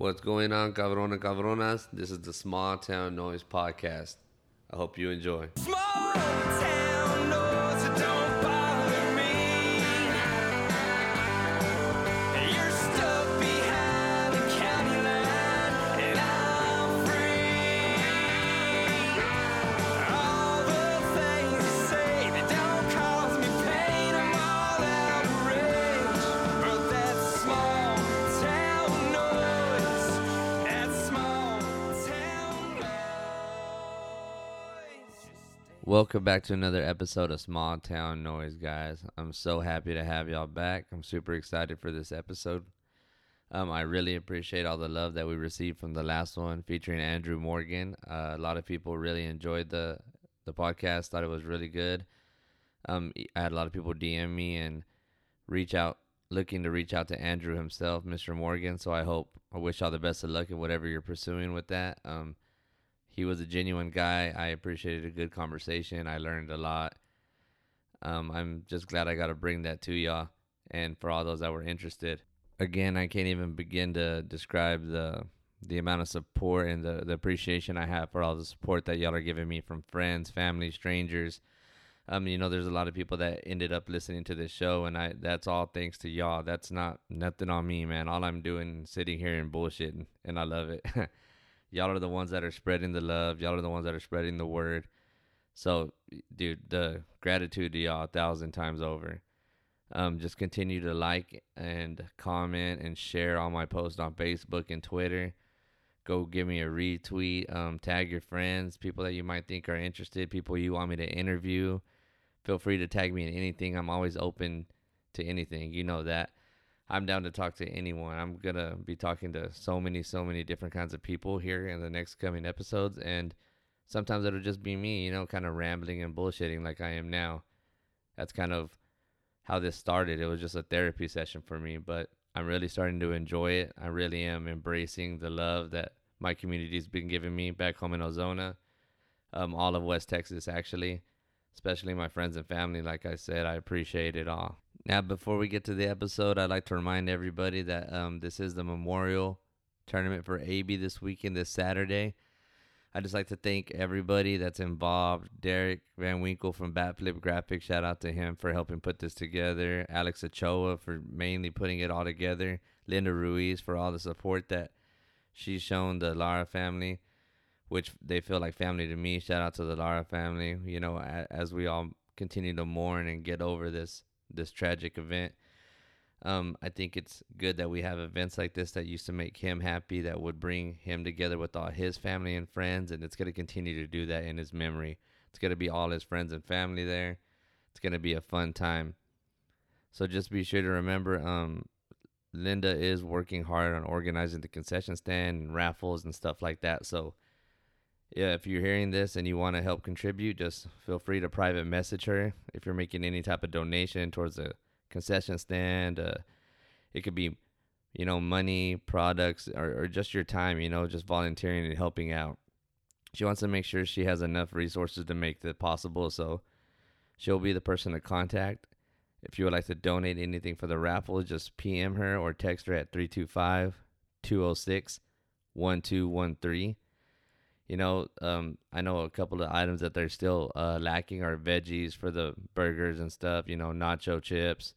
What's going on, cabrón and cabronas? This is the Small Town Noise Podcast. I hope you enjoy. Small town Welcome back to another episode of Small Town Noise, guys. I'm so happy to have y'all back. I'm super excited for this episode. Um, I really appreciate all the love that we received from the last one featuring Andrew Morgan. Uh, a lot of people really enjoyed the the podcast. Thought it was really good. Um, I had a lot of people DM me and reach out, looking to reach out to Andrew himself, Mr. Morgan. So I hope, I wish all the best of luck in whatever you're pursuing with that. Um, he was a genuine guy. I appreciated a good conversation. I learned a lot. Um, I'm just glad I got to bring that to y'all and for all those that were interested. Again, I can't even begin to describe the the amount of support and the, the appreciation I have for all the support that y'all are giving me from friends, family, strangers. Um, you know, there's a lot of people that ended up listening to this show, and I that's all thanks to y'all. That's not nothing on me, man. All I'm doing is sitting here and bullshitting, and I love it. y'all are the ones that are spreading the love. Y'all are the ones that are spreading the word. So, dude, the gratitude to y'all a thousand times over. Um, just continue to like and comment and share all my posts on Facebook and Twitter. Go give me a retweet. Um, tag your friends, people that you might think are interested, people you want me to interview. Feel free to tag me in anything. I'm always open to anything. You know that. I'm down to talk to anyone. I'm gonna be talking to so many, so many different kinds of people here in the next coming episodes, and sometimes it'll just be me, you know, kind of rambling and bullshitting like I am now. That's kind of how this started. It was just a therapy session for me, but I'm really starting to enjoy it. I really am embracing the love that my community's been giving me back home in Ozona, um, all of West Texas actually, especially my friends and family. Like I said, I appreciate it all. Now, before we get to the episode, I'd like to remind everybody that um, this is the Memorial Tournament for AB this weekend, this Saturday. I'd just like to thank everybody that's involved. Derek Van Winkle from Batflip Graphics, shout out to him for helping put this together. Alex Ochoa for mainly putting it all together. Linda Ruiz for all the support that she's shown the Lara family, which they feel like family to me. Shout out to the Lara family. You know, as we all continue to mourn and get over this this tragic event. Um, I think it's good that we have events like this that used to make him happy, that would bring him together with all his family and friends, and it's going to continue to do that in his memory. It's going to be all his friends and family there. It's going to be a fun time. So just be sure to remember, um, Linda is working hard on organizing the concession stand and raffles and stuff like that. So, yeah, if you're hearing this and you want to help contribute, just feel free to private message her. If you're making any type of donation towards the concession stand, uh, it could be, you know, money, products, or, or just your time, you know, just volunteering and helping out. She wants to make sure she has enough resources to make that possible. So, she'll be the person to contact. If you would like to donate anything for the raffle, just PM her or text her at 325 206 1213. You know, um, I know a couple of items that they're still uh, lacking are veggies for the burgers and stuff, you know, nacho chips,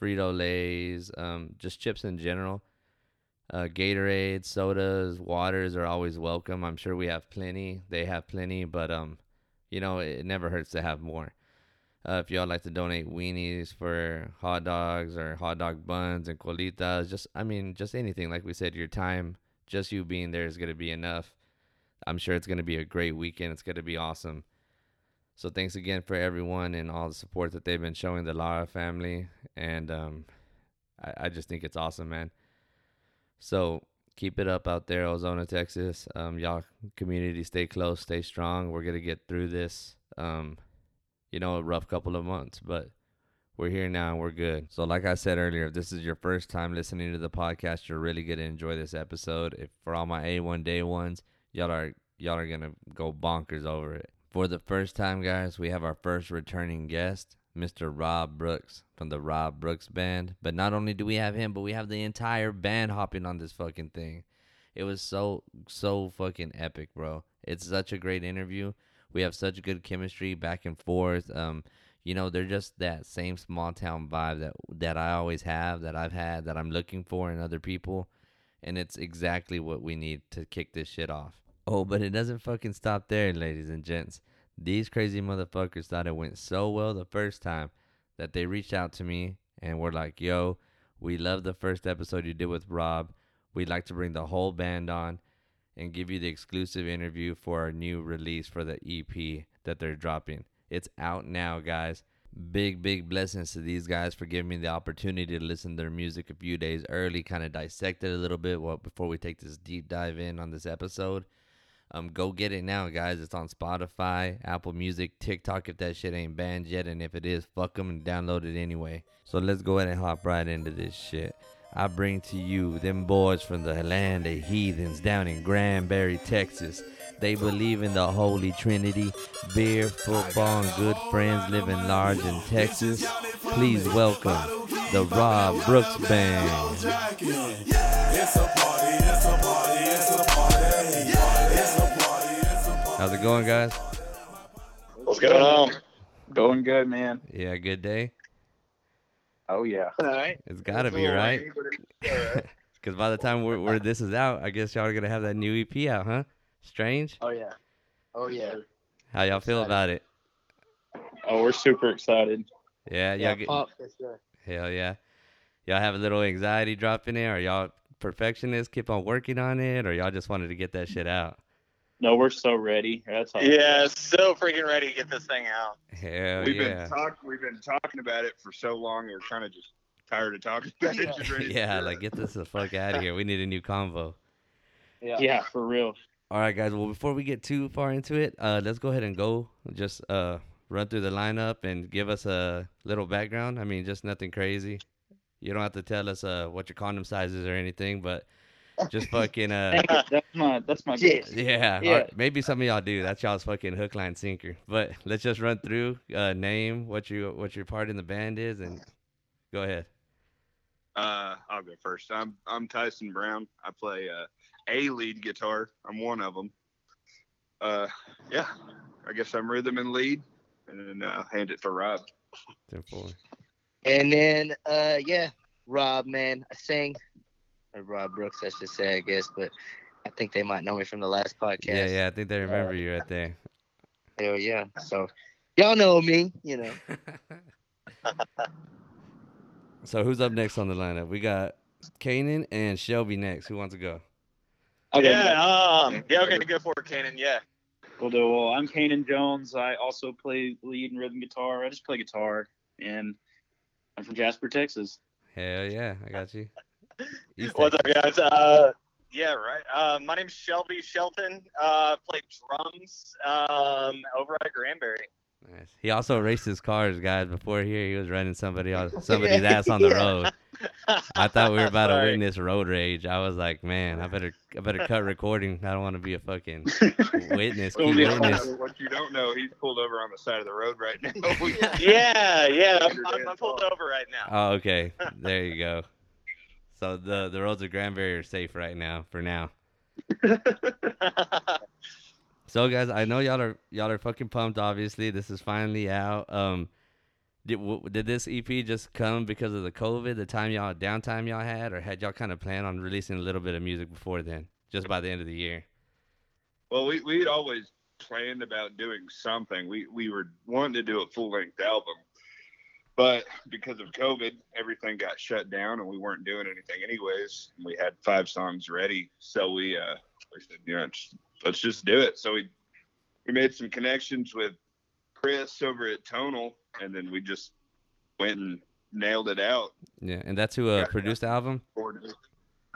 Frito Lays, um, just chips in general. Uh, Gatorade, sodas, waters are always welcome. I'm sure we have plenty. They have plenty, but um, you know, it never hurts to have more. Uh, if y'all like to donate weenies for hot dogs or hot dog buns and colitas, just I mean, just anything. Like we said, your time, just you being there is gonna be enough. I'm sure it's gonna be a great weekend. It's gonna be awesome. So thanks again for everyone and all the support that they've been showing the Lara family, and um, I, I just think it's awesome, man. So keep it up out there, Ozona, Texas. Um, y'all community, stay close, stay strong. We're gonna get through this. Um, you know, a rough couple of months, but we're here now and we're good. So, like I said earlier, if this is your first time listening to the podcast, you're really gonna enjoy this episode. If for all my A1 day ones, y'all are y'all are gonna go bonkers over it. For the first time, guys, we have our first returning guest, Mr. Rob Brooks from the Rob Brooks Band. But not only do we have him, but we have the entire band hopping on this fucking thing. It was so so fucking epic, bro. It's such a great interview. We have such good chemistry back and forth. Um, you know, they're just that same small town vibe that that I always have, that I've had, that I'm looking for in other people, and it's exactly what we need to kick this shit off. Oh, but it doesn't fucking stop there, ladies and gents. These crazy motherfuckers thought it went so well the first time that they reached out to me and were like, "Yo, we love the first episode you did with Rob. We'd like to bring the whole band on and give you the exclusive interview for our new release for the EP that they're dropping. It's out now, guys. Big, big blessings to these guys for giving me the opportunity to listen to their music a few days early, kind of dissect it a little bit before we take this deep dive in on this episode. Um, go get it now, guys. It's on Spotify, Apple Music, TikTok if that shit ain't banned yet, and if it is, fuck them and download it anyway. So let's go ahead and hop right into this shit. I bring to you them boys from the land of heathens down in Granbury, Texas. They believe in the Holy Trinity, beer, football, and good friends living large in Texas. Please welcome the Rob Brooks Band. How's it going, guys? What's going on? Going good, man. Yeah, good day. Oh yeah. All right. It's gotta be right. Because by the time we're, where this is out, I guess y'all are gonna have that new EP out, huh? Strange. Oh yeah. Oh yeah. How y'all feel about it? Oh, we're super excited. Yeah, Yeah. y'all get, pop for sure. hell yeah. Y'all have a little anxiety dropping it, or y'all perfectionists keep on working on it, or y'all just wanted to get that shit out? No, we're so ready. That's all. Yeah, so freaking ready to get this thing out. Hell we've yeah. been talk we've been talking about it for so long we're kind of just tired of talking about it. Just ready to yeah, like get this the fuck out of here. We need a new convo. Yeah. Yeah, for real. All right, guys. Well, before we get too far into it, uh, let's go ahead and go. Just uh, run through the lineup and give us a little background. I mean, just nothing crazy. You don't have to tell us uh, what your condom size is or anything, but just fucking uh, That's my that's my Shit. yeah. Yeah. or maybe some of y'all do. That's y'all's fucking hook, line, sinker. But let's just run through uh, name, what you what your part in the band is, and go ahead. Uh, I'll go first. I'm I'm Tyson Brown. I play uh, a lead guitar. I'm one of them. Uh, yeah, I guess I'm rhythm and lead, and then uh, hand it to Rob. Ten four. And then uh yeah, Rob man, I sing. Or Rob Brooks, I should say, I guess, but I think they might know me from the last podcast. Yeah, yeah. I think they remember you right there. Hell yeah. So y'all know me, you know. So who's up next on the lineup? We got Kanan and Shelby next. Who wants to go? Okay. Yeah, um yeah, okay, go for it, Kanan, yeah. Well, do. well, I'm Kanan Jones. I also play lead and rhythm guitar. I just play guitar, and I'm from Jasper, Texas. Hell yeah, I got you. East What's up, guys? Uh, yeah, right. Uh, my name's Shelby Shelton. Uh, play drums um, over at Granbury. Nice. He also raced his cars, guys. Before here, he was running somebody else, somebody's ass on the Yeah. road. I thought we were about to Sorry. witness road rage. I was like, man, I better, I better cut recording. I don't want to be a fucking witness, key yeah. witness. What you don't know, he's pulled over on the side of the road right now. Yeah, yeah. I'm, I'm, I'm pulled over right now. Oh, okay. There you go. So the the roads of Granbury are safe right now, for now. So guys, I know y'all are y'all are fucking pumped. Obviously, this is finally out. Um, did w- did this EP just come because of the COVID, the time y'all downtime y'all had, or had y'all kind of planned on releasing a little bit of music before then, just by the end of the year? Well, we we'd always planned about doing something. We we were wanting to do a full length album, but because of COVID, everything got shut down, and we weren't doing anything anyways. We had five songs ready, so we uh we said, you know, just, let's just do it. So we we made some connections with Chris over at Tonal, and then we just went and nailed it out. Yeah, and that's who uh, Yeah. produced the album.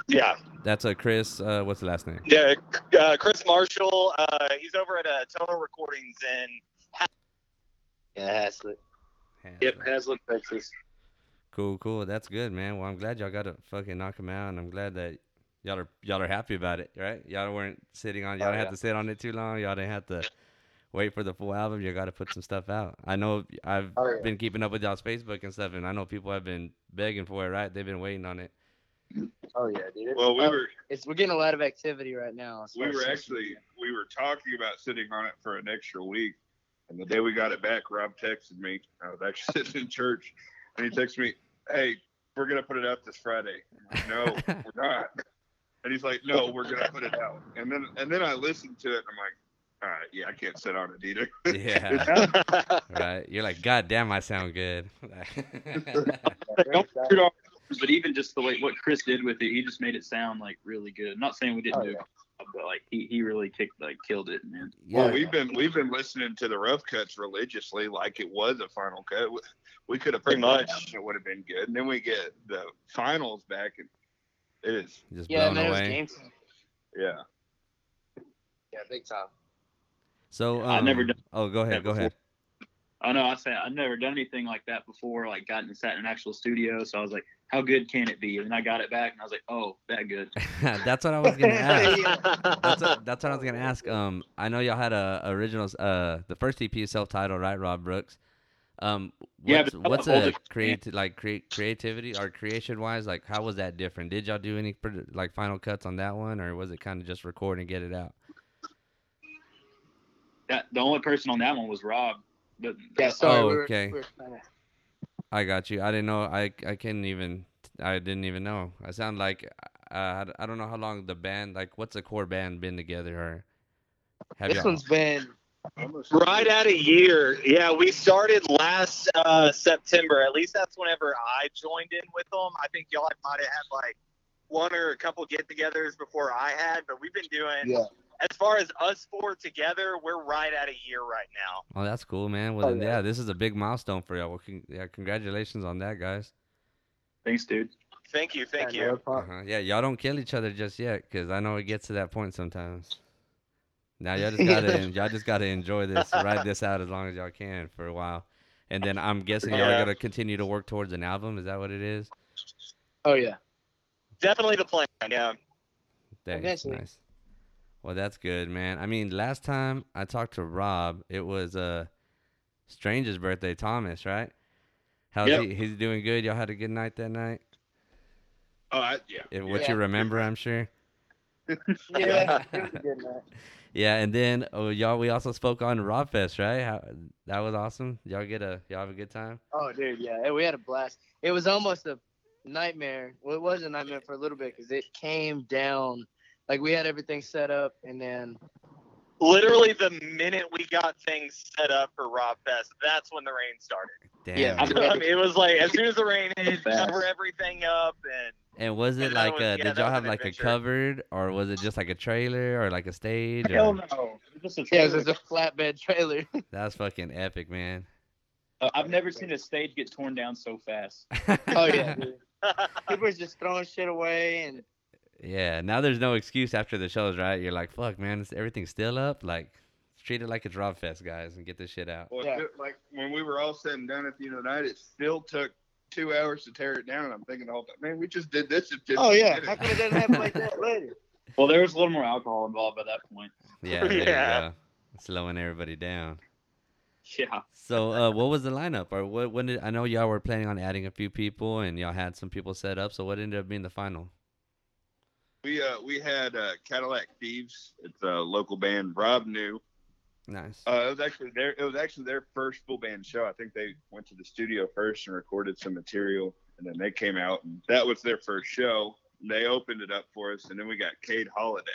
yeah, That's a Chris. Uh, what's the last name? yeah. Uh, Chris Marshall. Uh, he's over at uh, Total Recordings in. Yeah, Haslet. Yep, Haslet, Texas. Cool, cool. That's good, man. Well, I'm glad y'all got to fucking knock him out, and I'm glad that y'all are y'all are happy about it, right? Y'all weren't sitting on. Y'all Oh, didn't yeah. have to sit on it too long. Y'all didn't have to wait for the full album. You got to put some stuff out. I know I've Oh, yeah. been keeping up with y'all's Facebook and stuff, and I know people have been begging for it, right? They've been waiting on it. Oh yeah, dude. Well, we were It's we're getting a lot of activity right now. we were actually we were talking about sitting on it for an extra week. And the day we got it back, Rob texted me. I was actually sitting in church, and he texted me, "Hey, we're gonna put it up this Friday." Like, no, we're not. And he's like, "No, we're gonna put it out." And then and then I listened to it, and I'm like, "All right, yeah, I can't sit on it either." Yeah. right. You're like, God damn, I sound good. Don't put it on, but even just the way what Chris did with it, he just made it sound like really good. I'm not saying we didn't Oh, do yeah. It, but like he, he really kicked like killed it, man. yeah. Well, we've been we've been listening to the rough cuts religiously, like it was a final cut. We- We could have Pretty much. it would have been good. And then we get the finals back, and it is just Yeah, blown man, it was away. game yeah. Yeah, big time. So um, I've never done Oh, go ahead. Go ahead. I know I said I've never done anything like that before, like gotten sat in an actual studio. So I was like, how good can it be? And I got it back, and I was like, oh, that good. that's what I was gonna ask. That's That's what, that's what I was gonna ask. Um, I know y'all had a original. Uh, the first EP is self-titled, right, Rob Brooks? Um, Yeah, what's, but what's a the- create like create creativity or creation wise? Like, how was that different? Did y'all do any like final cuts on that one, or was it kind of just record and get it out? That the only person on that one was Rob. But Yeah, sorry. Oh, we were, okay. we were kinda- I got you. I didn't know. I I couldn't even. I didn't even know. I sound like uh, I don't know how long the band like. What's the core band been together or? Have This y'all- one's been Right at a year. Yeah, we started last uh, September. At least that's whenever I joined in with them. I think y'all might have had like one or a couple get-togethers before I had, but we've been doing. Yeah. As far as us four together, we're right at a year right now. Oh, that's cool, man. Well, Oh, then, yeah. yeah, this is a big milestone for y'all. Well, con- yeah, congratulations on that, guys. thanks, dude. Thank you, thank Yeah, you. no. Uh-huh. Yeah, y'all don't kill each other just yet, cause I know it gets to that point sometimes. Now y'all just gotta en- y'all just gotta enjoy this, ride this out as long as y'all can for a while, and then I'm guessing y'all Yeah. gotta continue to work towards an album. Is that what it is? Oh yeah. Definitely the plan. Yeah. Thanks, nice. Well, that's good, man. I mean, last time I talked to Rob, it was uh Stranger's birthday, Thomas, right? How's Yep. he? He's doing good. Y'all had a good night that night. Oh, I, yeah. If, what Yeah. you remember, I'm sure. Yeah. it was a good night. Yeah, and then oh, y'all, we also spoke on Rob Fest, right? How, that was awesome. Y'all get a y'all have a good time. Oh, dude, yeah, we had a blast. It was almost a nightmare. Well, it was a nightmare for a little bit because it came down. Like we had everything set up, and then Literally the minute we got things set up for Rob Fest, that's when the rain started. Damn. Yeah. I mean, it was like as soon as the rain hit, cover everything up, and And was it and like was- uh yeah, did y'all have an like a covered or was it just like a trailer or like a stage? Hell Or, no. It just a yeah, it trailer. was a flatbed trailer. That's fucking epic, man. Uh, I've never seen a stage get torn down so fast. oh yeah, people were just throwing shit away, and Yeah, now there's no excuse after the shows, right? You're like, fuck, man, is everything's still up? Like, treat it like it's Rob Fest, guys, and get this shit out. Well, Yeah. like when we were all said and done at the end of the night, it still took two hours to tear it down. And I'm thinking the whole time, man, we just did this in 15 oh yeah, how come it doesn't happen like that later? Well, there was a little more alcohol involved by that point. Yeah, there Yeah. you go. Slowing everybody down. Yeah. So, uh, what was the lineup, or what? When did I know y'all were planning on adding a few people, and y'all had some people set up? So, what ended up being the final? We uh we had uh, Cadillac Thieves. It's a local band. Rob knew. Nice. Uh, it was actually their it was actually their first full band show. I think they went to the studio first and recorded some material, and then they came out, and that was their first show. And they opened it up for us, and then we got Cade Holiday,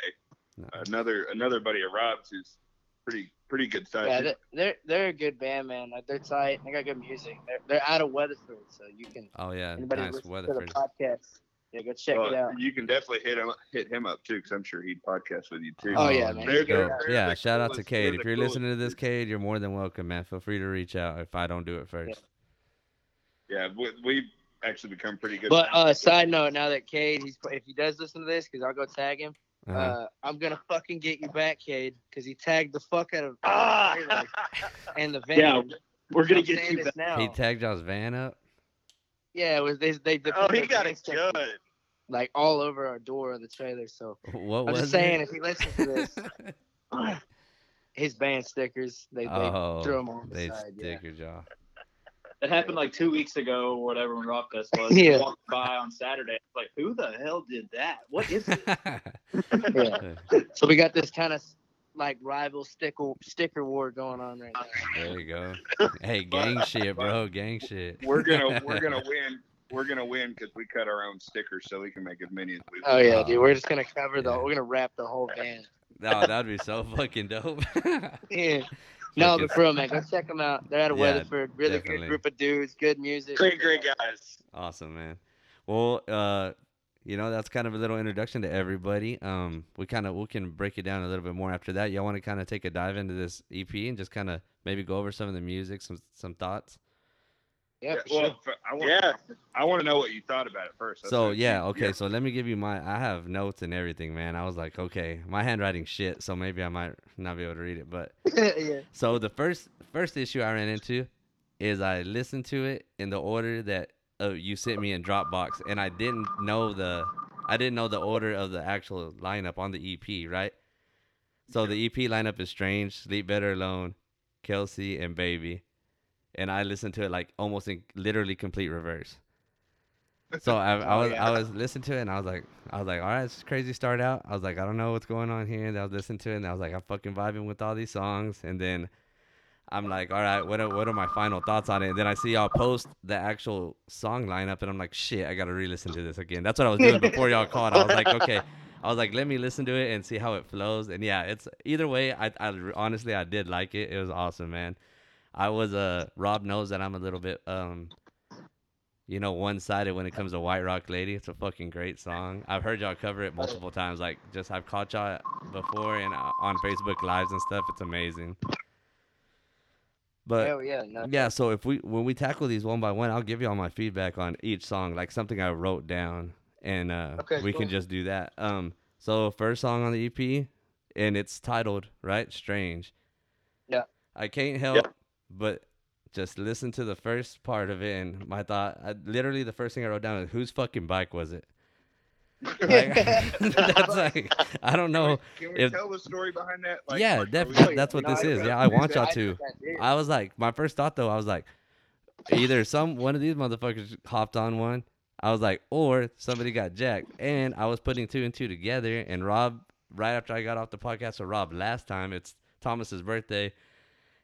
Nice. another another buddy of Rob's who's pretty pretty good size. Yeah, they're, they're they're a good band, man. Like they're tight. They got good music. They're they're out of Weatherford, so you can Oh yeah, anybody nice listen to Weatherford. the podcast, yeah, go check Well, it out. You can definitely hit him hit him up too, because I'm sure he'd podcast with you too. Oh, yeah, man. They're, they're, they're yeah, the shout out to coolest- Cade. If you're coolest listening to this, dudes. Cade, you're more than welcome, man. Feel free to reach out if I don't do it first. Yeah, we, we've actually become pretty good. But friends. uh, side note, now that Cade, he's if he does listen to this, because I'll go tag him. Uh-huh. Uh, I'm gonna fucking get you back, Cade, because he tagged the fuck out of ah, and the van. Yeah, we're gonna I'm get you back. now. he tagged y'all's van up. yeah, it was they they, they oh, he got van it good. Like all over our door of the trailer. So What I'm was just saying, it? if he listens to this, his band stickers, they, they oh, threw them on the they side. Yeah. stickered y'all. That happened like two weeks ago or whatever when Rob Fest was. Yeah. Walked by on Saturday. It's like, who the hell did that? What is it? Yeah. So we got this kind of like rival sticker sticker war going on right now. there you go. Hey, gang shit, bro. Gang shit. We're gonna we're gonna win. We're gonna win because we cut our own stickers so we can make as many as we Oh want. yeah, dude. We're just gonna cover the. Yeah. We're gonna wrap the whole band. No, that'd be so fucking dope. Yeah. No, but for real, man, go check them out. They're out of Yeah, Weatherford. Really definitely. good group of dudes. Good music. Great, great guys. Awesome, man. Well, uh, you know, that's kind of a little introduction to everybody. Um, we kind of we can break it down a little bit more after that. Y'all want to kind of take a dive into this EP and just kind of maybe go over some of the music, some some thoughts. Yeah, Yeah, for well, sure. f- I want Yeah. I want to know what you thought about it first. That's so what- yeah, okay. So let me give you my. I have notes and everything, man. I was like, okay, my handwriting shit, so maybe I might not be able to read it. But yeah. so the first first issue I ran into is I listened to it in the order that uh, you sent me in Dropbox, and I didn't know the I didn't know the order of the actual lineup on the EP, right? So the EP lineup is Strange, Sleep Better Alone, Kelsey, and Baby, and I listened to it like almost in literally complete reverse. So I, I Oh, was yeah. I was listening to it and I was like I was like all right, it's crazy start out. I was like I don't know what's going on here. And I was listening to it and I was like I'm fucking vibing with all these songs. And then I'm like all right, what are, what are my final thoughts on it? And then I see y'all post the actual song lineup and I'm like shit, I gotta re-listen to this again. That's what I was doing before y'all called. I was like okay. I was like, let me listen to it and see how it flows. And yeah, it's either way. I, I honestly I did like it. It was awesome, man. I was uh Rob knows that I'm a little bit um you know one sided when it comes to White Rock Lady. It's a fucking great song. I've heard y'all cover it multiple times. Like just I've caught y'all before and uh, on Facebook lives and stuff. It's amazing. But Hell yeah. No. yeah, so if we when we tackle these one by one, I'll give you all my feedback on each song, like something I wrote down, and uh, Okay, we can just do that. Um, so first song on the EP, and it's titled right, "Strange." Yeah. I can't help but just listen to the first part of it, and my thought, I, literally the first thing I wrote down is, "Whose fucking bike was it?" Like, that's like I don't know. Can we if- tell the story behind that? Like, yeah, we- definitely. That's what this is. Yeah, I want y'all to. I. I was like, my first thought though, I was like, either some one of these motherfuckers hopped on one. I was like, or somebody got jacked. And I was putting two and two together. And Rob, right after I got off the podcast with Rob last time, it's Thomas's birthday.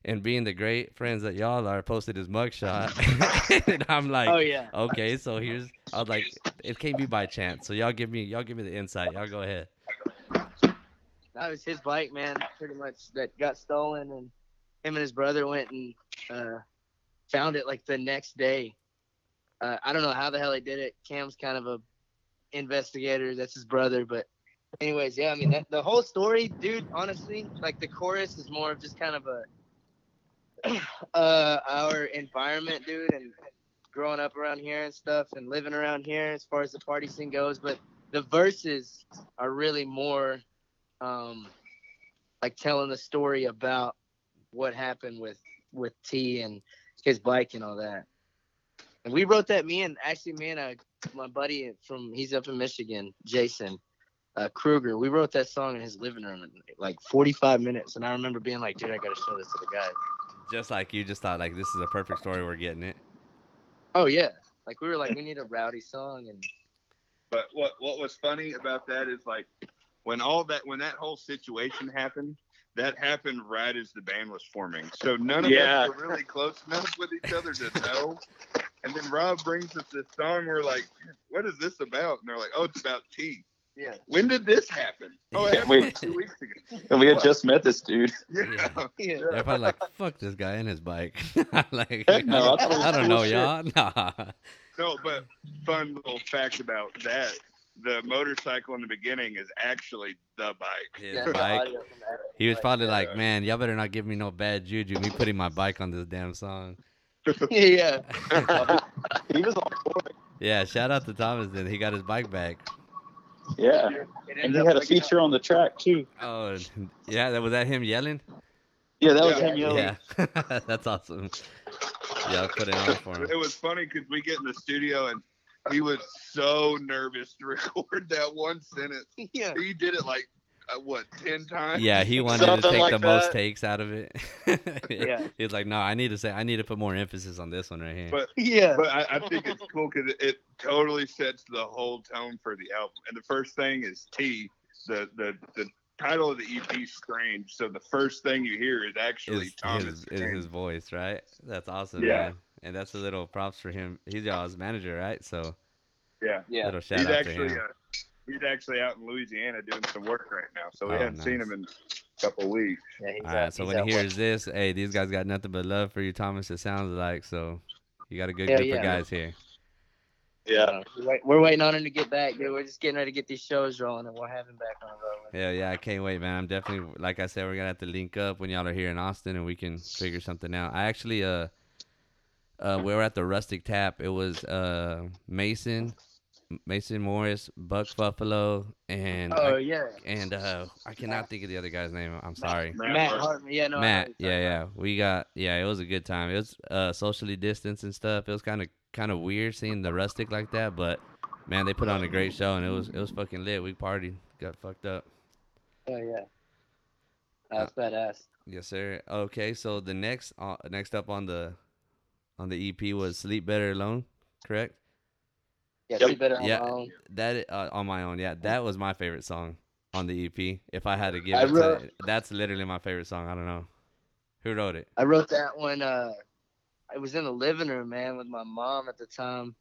And being the great friends that y'all are, posted his mugshot. and I'm like, oh yeah. okay, so here's I was like, it can't be by chance. So y'all give me y'all give me the insight. Y'all go ahead. That was his bike, man. Pretty much that got stolen, and him and his brother went and uh, found it like the next day. Uh, I don't know how the hell he did it. Cam's kind of a investigator. That's his brother, but anyways, yeah. I mean, that, the whole story, dude. Honestly, like the chorus is more of just kind of a uh, our environment, dude, and growing up around here and stuff, and living around here as far as the party scene goes. But the verses are really more um, like telling the story about what happened with with T and his bike and all that. And we wrote that. Me and actually me and uh, my buddy from he's up in Michigan, Jason uh, Kruger. We wrote that song in his living room in like 45 minutes, and I remember being like, "Dude, I gotta show this to the guys." Just like you just thought like this is a perfect story, we're getting it. Oh yeah, like we were like, we need a rowdy song, and But what what was funny about that is like when all that when that whole situation happened, that happened right as the band was forming. So none of Yeah. us were really close enough with each other to know. And then Rob brings us this song. We're like, "What is this about?" And they're like, "Oh, it's about tea." Yeah, When did this happen? Oh, it Yeah. happened Wait. two weeks ago. And we had just met this dude. Yeah. yeah. They're probably like, fuck this guy and his bike. like, Heck no, I thought I don't know, shit. y'all. Nah. No, but fun little fact about that: the motorcycle in the beginning is actually the bike. His Yeah, bike. audio from that, He was probably yeah. like, man, y'all better not give me no bad juju. Me putting my bike on this damn song. yeah. he was on board. yeah, shout out to Thomas. Then he got his bike back. Yeah. It And he had a waking up- feature on the track too. Oh, yeah, that was that him yelling. Yeah, that was Yeah. him yelling. Yeah, that's awesome. Yeah, I put it on for him. It was funny because we get in the studio and he was so nervous to record that one sentence. Yeah. He did it like uh, what ten times. Yeah, he wanted to take like the most takes out of it. Yeah. He's like, no, I need to say, I need to put more emphasis on this one right here. But Yeah. but I, I think it's cool because it, it totally sets the whole tone for the album. And the first thing is T. The the the title of the EP is Strange. So the first thing you hear is actually is Thomas. his, is Strange. his voice, right? That's awesome, Yeah. man. And that's a little props for him. He's y'all's manager, right? So yeah. Yeah. little shout he's out to him. uh, he's actually out in Louisiana doing some work right now. So we Oh, haven't seen him in a couple of weeks. Yeah, he's All right, out- so he's when he out hears this, hey, these guys got nothing but love for you, Thomas. It sounds like so. You got a good Hell group yeah. of guys here. Yeah. We're waiting on him to get back, dude. We're just getting ready to get these shows rolling, and we'll have him back on the road. Hell yeah, I can't wait, man. I'm definitely, like I said, we're gonna have to link up when y'all are here in Austin, and we can figure something out. I actually, uh, uh, we were at the Rustic Tap. It was uh Mason, Mason Morris, Buck Buffalo, and Oh I, yeah, and uh, I cannot think of the other guy's name. I'm sorry. Matt Matt Hartman. Hartman. Yeah, no, Matt, who yeah, talking yeah. We got, yeah, it was a good time. It was uh socially distanced and stuff. It was kind of kind of weird seeing the rustic like that, but man, they put on a great show and it was it was fucking lit. We partied, got fucked up. Oh yeah, that's badass. Yes, sir. Okay, so the next uh, next up on the on the EP was "Sleep Better Alone," correct? Yeah, Yep. sleep better on Yeah. my own. That uh, on my own, yeah, that was my favorite song on the EP. If I had to give I it, wrote- to, that's literally my favorite song. I don't know who wrote it. I wrote that one. Uh, I was in the living room, man, with my mom at the time,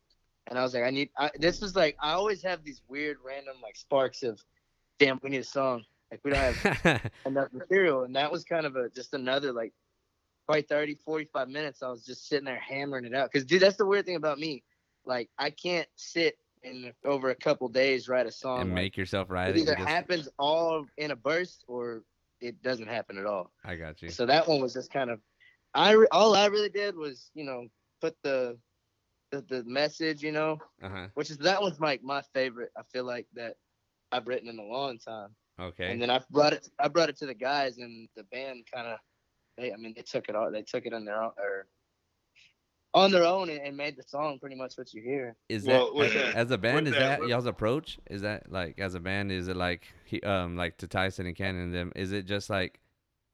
and I was like, I need. I, this was like, I always have these weird, random, like sparks of, damn, we need a song. Like we don't have enough material, and that was kind of a just another like, probably 30, 45 minutes. I was just sitting there hammering it out. Cause dude, that's the weird thing about me. Like I can't sit and over a couple days write a song. and make yourself right. it it. either You just- happens all in a burst or it doesn't happen at all. I got you. So that one was just kind of, I re- all I really did was you know put the the, the message you know Uh huh. which is that one's like my favorite. I feel like that I've written in a long time. Okay. And then I brought it I brought it to the guys and the band kind of they I mean they took it all they took it on their own or on their own and, and made the song pretty much what you hear. Is that with as, that- as a band? Is that- that y'all's approach? Is that like as a band? Is it like he um like to Tyson and Cannon and them? Is it just like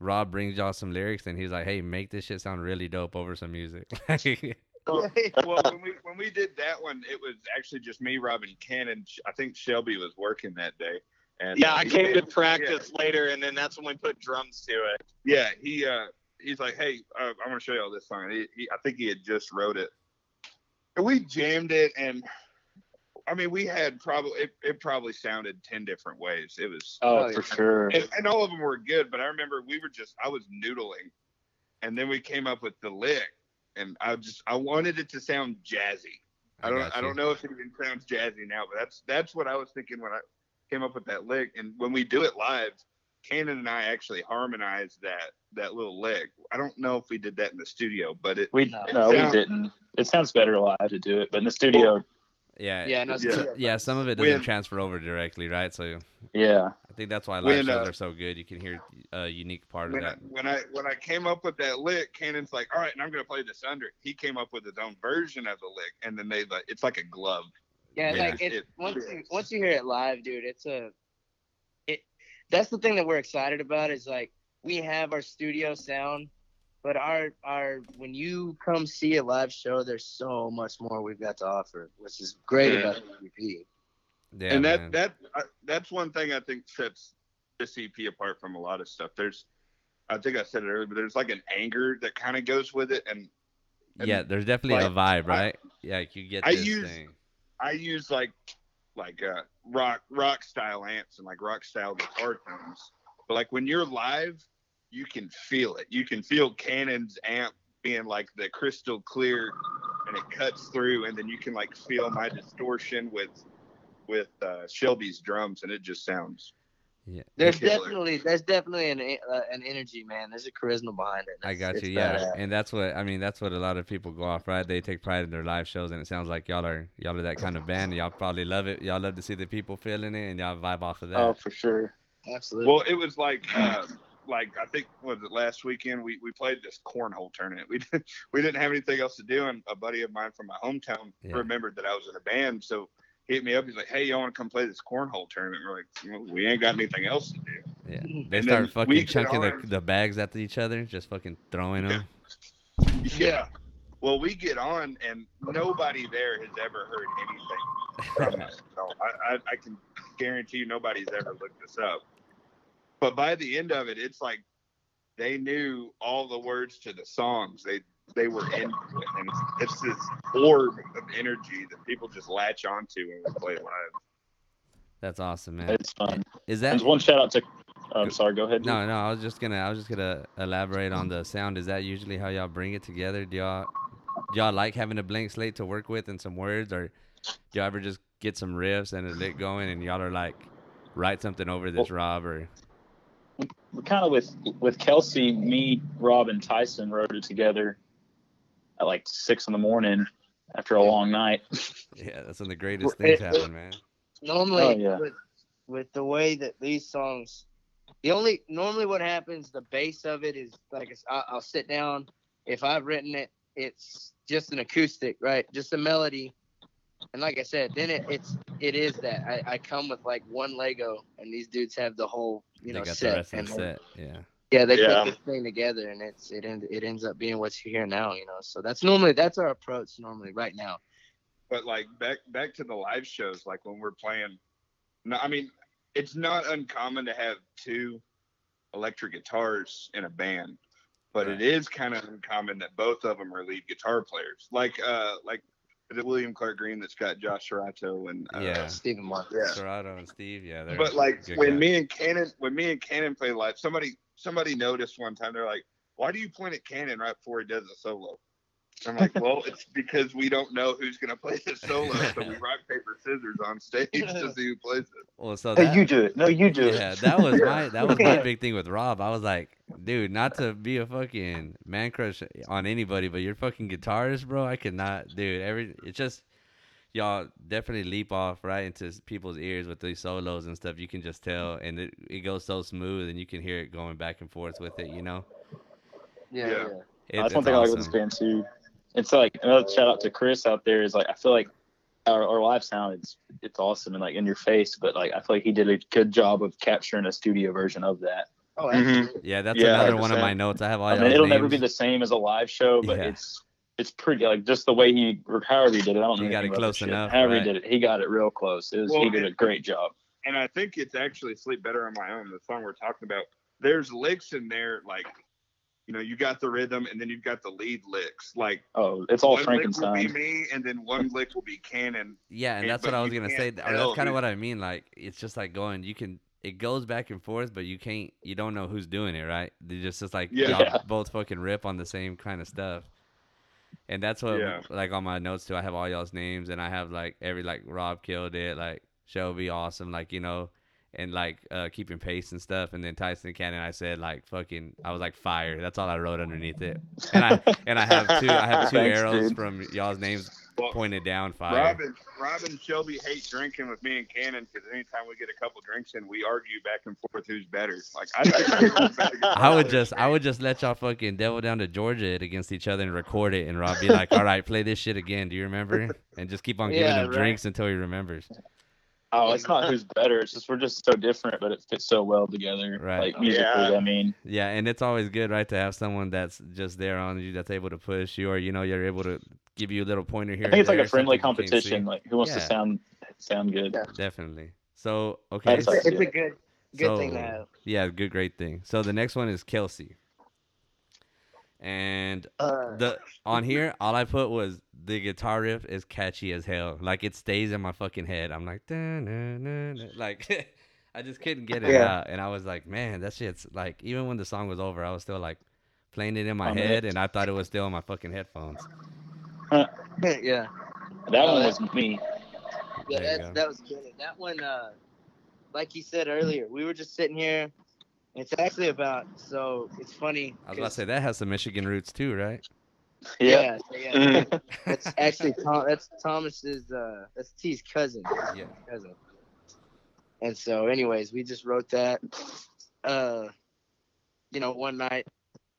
Rob brings y'all some lyrics and he's like, hey, make this shit sound really dope over some music? well, when we when we did that one, it was actually just me, Rob, and Ken, and Sh- I think Shelby was working that day. And Yeah, uh, I he came to did- practice later, and then that's when we put drums to it. Yeah, he uh, he's like, hey, uh, I'm gonna show you all this song. He, he, I think he had just wrote it, and we jammed it, and I mean, we had probably it, it probably sounded ten different ways. It was Oh, for sure. and, and all of them were good, but I remember we were just I was noodling, and then we came up with the lick, and I just I wanted it to sound jazzy. I don't got I don't know if it even sounds jazzy now, but that's that's what I was thinking when I came up with that lick. And when we do it live, Cannon and I actually harmonized that that little lick. I don't know if we did that in the studio, but it We No. no, we didn't. It sounds better live to do it, but in the studio, yeah. Yeah, no, Yeah. so- Yeah, some of it doesn't had- transfer over directly, right? So yeah, I think that's why live When, shows uh, are so good. You can hear a unique part of when I, that. when I when I came up with that lick, Cannon's like, all right, and I'm gonna play this under. it." He came up with his own version of the lick, and then they like it's like a glove. Yeah, Yeah. like it, It- once you once you hear it live, dude, it's a it that's the thing that we're excited about is like we have our studio sound, but our our when you come see a live show, there's so much more we've got to offer, which is great Yeah. about the EP. Yeah, and that man. that I, that's one thing I think sets this EP apart from a lot of stuff. There's, I think I said it earlier, but there's like an anger that kind of goes with it, and, and yeah, there's definitely a vibe, right? yeah, like you get I this use- thing. I use like like uh, rock rock style amps and like rock style guitar tones, but like when you're live, you can feel it. You can feel Cannon's amp being like the crystal clear, and it cuts through, and then you can like feel my distortion with with uh, Shelby's drums, and it just sounds Yeah. There's definitely there's definitely an uh, an energy, man. There's a charisma behind it. I got you. Yeah, badass. and that's what I mean. That's what a lot of people go off, right? They take pride in their live shows, and it sounds like y'all are y'all are that kind of band. Y'all probably love it. Y'all love to see the people feeling it, and y'all vibe off of that. oh for sure. absolutely. Well, it was like, uh, like I think was it last weekend we, we played this cornhole tournament. We did, we didn't have anything else to do, and a buddy of mine from my hometown Yeah. remembered that I was in a band, so he hit me up. He's like, "Hey, y'all want to come play this cornhole tournament?" We're like, well, "We ain't got anything else to do." Yeah, they And start fucking get chunking the, the bags at each other, just fucking throwing them. Yeah. Well, we get on, and nobody there has ever heard anything from us. So I, I, I can guarantee you nobody's ever looked this up. But by the end of it, it's like they knew all the words to the songs. They they were in. and it's, it's this orb of energy that people just latch onto when we play live. That's awesome, man. It's fun. Is that And one shout out to. Oh, I'm sorry. Go ahead. No, no, I was just gonna, I was just gonna elaborate on the sound. Is that usually how y'all bring it together? Do y'all, do y'all like having a blank slate to work with and some words, or do y'all ever just get some riffs and a lick going, and y'all are like, write something over this, Rob, or kind of with with Kelsey, me, Rob, and Tyson wrote it together at like six in the morning after a long night. yeah, that's when the greatest things it- happen, man. normally Oh, yeah. with, with the way that these songs the only normally what happens the base of it is like I'll, I'll sit down if i've written it it's just an acoustic right just a melody and like i said then it, it's it is that I, I come with like one lego and these dudes have the whole you they know got set the rest of and set. Yeah. Yeah they Yeah. put this thing together and it's it end, it ends up being what you hear now you know so that's normally that's our approach normally right now but like back back to the live shows like when we're playing no i mean it's not uncommon to have two electric guitars in a band but Right. it is kind of uncommon that both of them are lead guitar players like uh like is it william clark green that's got josh Serato and uh, Yeah. stephen mark yeah Serato and Steve, yeah. But like when guys. me and cannon when me and cannon play live somebody somebody noticed one time they're like why do you point at cannon right before he does a solo I'm like, well, it's because we don't know who's gonna play the solo, so we rock paper scissors on stage to see who plays it. well, so Hey, you do it. No, you do yeah, it. that was my that was my big thing with Rob. I was like, dude, not to be a fucking man crush on anybody, but you're fucking guitarist, bro. I could not, dude. Every it's just y'all definitely leap off right into people's ears with these solos and stuff. You can just tell, and it, it goes so smooth, and you can hear it going back and forth with it. You know, yeah, Yeah. yeah. It- That's one it's thing I like with this band too. It's like another shout out to Chris out there is like I feel like our, our live sound it's it's awesome and like in your face, but like I feel like he did a good job of capturing a studio version of that. oh Mhm. Yeah, that's Yeah, another one of my notes. I have all I mean, it'll never be the same as a live show, but Yeah. it's it's pretty like just the way he or however he did it. I don't know He got it close enough, However right. he did it, he got it real close. It was, Well, he did a great job. And I think it's actually "Sleep Better on My Own," the song we're talking about. There's licks in there, like you know, you got the rhythm, and then you've got the lead licks. Like Oh, it's all one lick will be me, and then one lick will be Cannon. Yeah, and Yeah, that's what I was gonna say. can't th- or That's kind of what I mean. Like it's just like going. You can. It goes back and forth, but you can't. You don't know who's doing it, right? They just just like Yeah. y'all Yeah. both fucking rip on the same kind of stuff. And that's what Yeah. like on my notes too. I have all y'all's names, and I have like every like Rob killed it, like Shelby awesome, like you know, and like uh keeping pace and stuff. And then Tyson Cannon, I said like fucking. I was like fire. That's all I wrote underneath it. And I and I have two. I have two Thanks, arrows dude. from y'all's names Well, pointed down. Fire. Rob and, Rob and Shelby hate drinking with me and Cannon because anytime we get a couple drinks in, we argue back and forth who's better. Like I, better I would just I would just let y'all fucking devil down to Georgia it against each other and record it and Rob be like, All right, play this shit again. Do you remember? And just keep on giving Yeah, him right. drinks until he remembers. Oh, it's not who's better. It's just we're just so different, but it fits so well together. Right. Like musically, Yeah. I mean, Yeah, and it's always good, right, to have someone that's just there on you that's able to push you or you know, you're able to give you a little pointer here. I think it's like a friendly something you can't see. competition. Like who wants Yeah. to sound sound good? Yeah. Definitely. So okay. That's so- like- it's a good good thing to have yeah, good great thing. So the next one is Kelsey. And uh, the on here, all I put was the guitar riff is catchy as hell. Like it stays in my fucking head. I'm like, "Dun-dun-dun-dun." like I just couldn't get it Yeah. out, and I was like, man, that shit's like. Even when the song was over, I was still like playing it in my On the head, mix. and I thought it was still in my fucking headphones. yeah That Oh, one that- was me. Yeah, There you that's, go. that was good. That one, uh, like you said earlier, we were just sitting here. It's actually about so it's funny. I was about to say that has some Michigan roots too, right? Yeah. yeah, yeah. Mhm. That's actually Tom. That's Thomas's. Uh, that's T's cousin. Yeah. Cousin. And so, anyways, we just wrote that. Uh, you know, one night,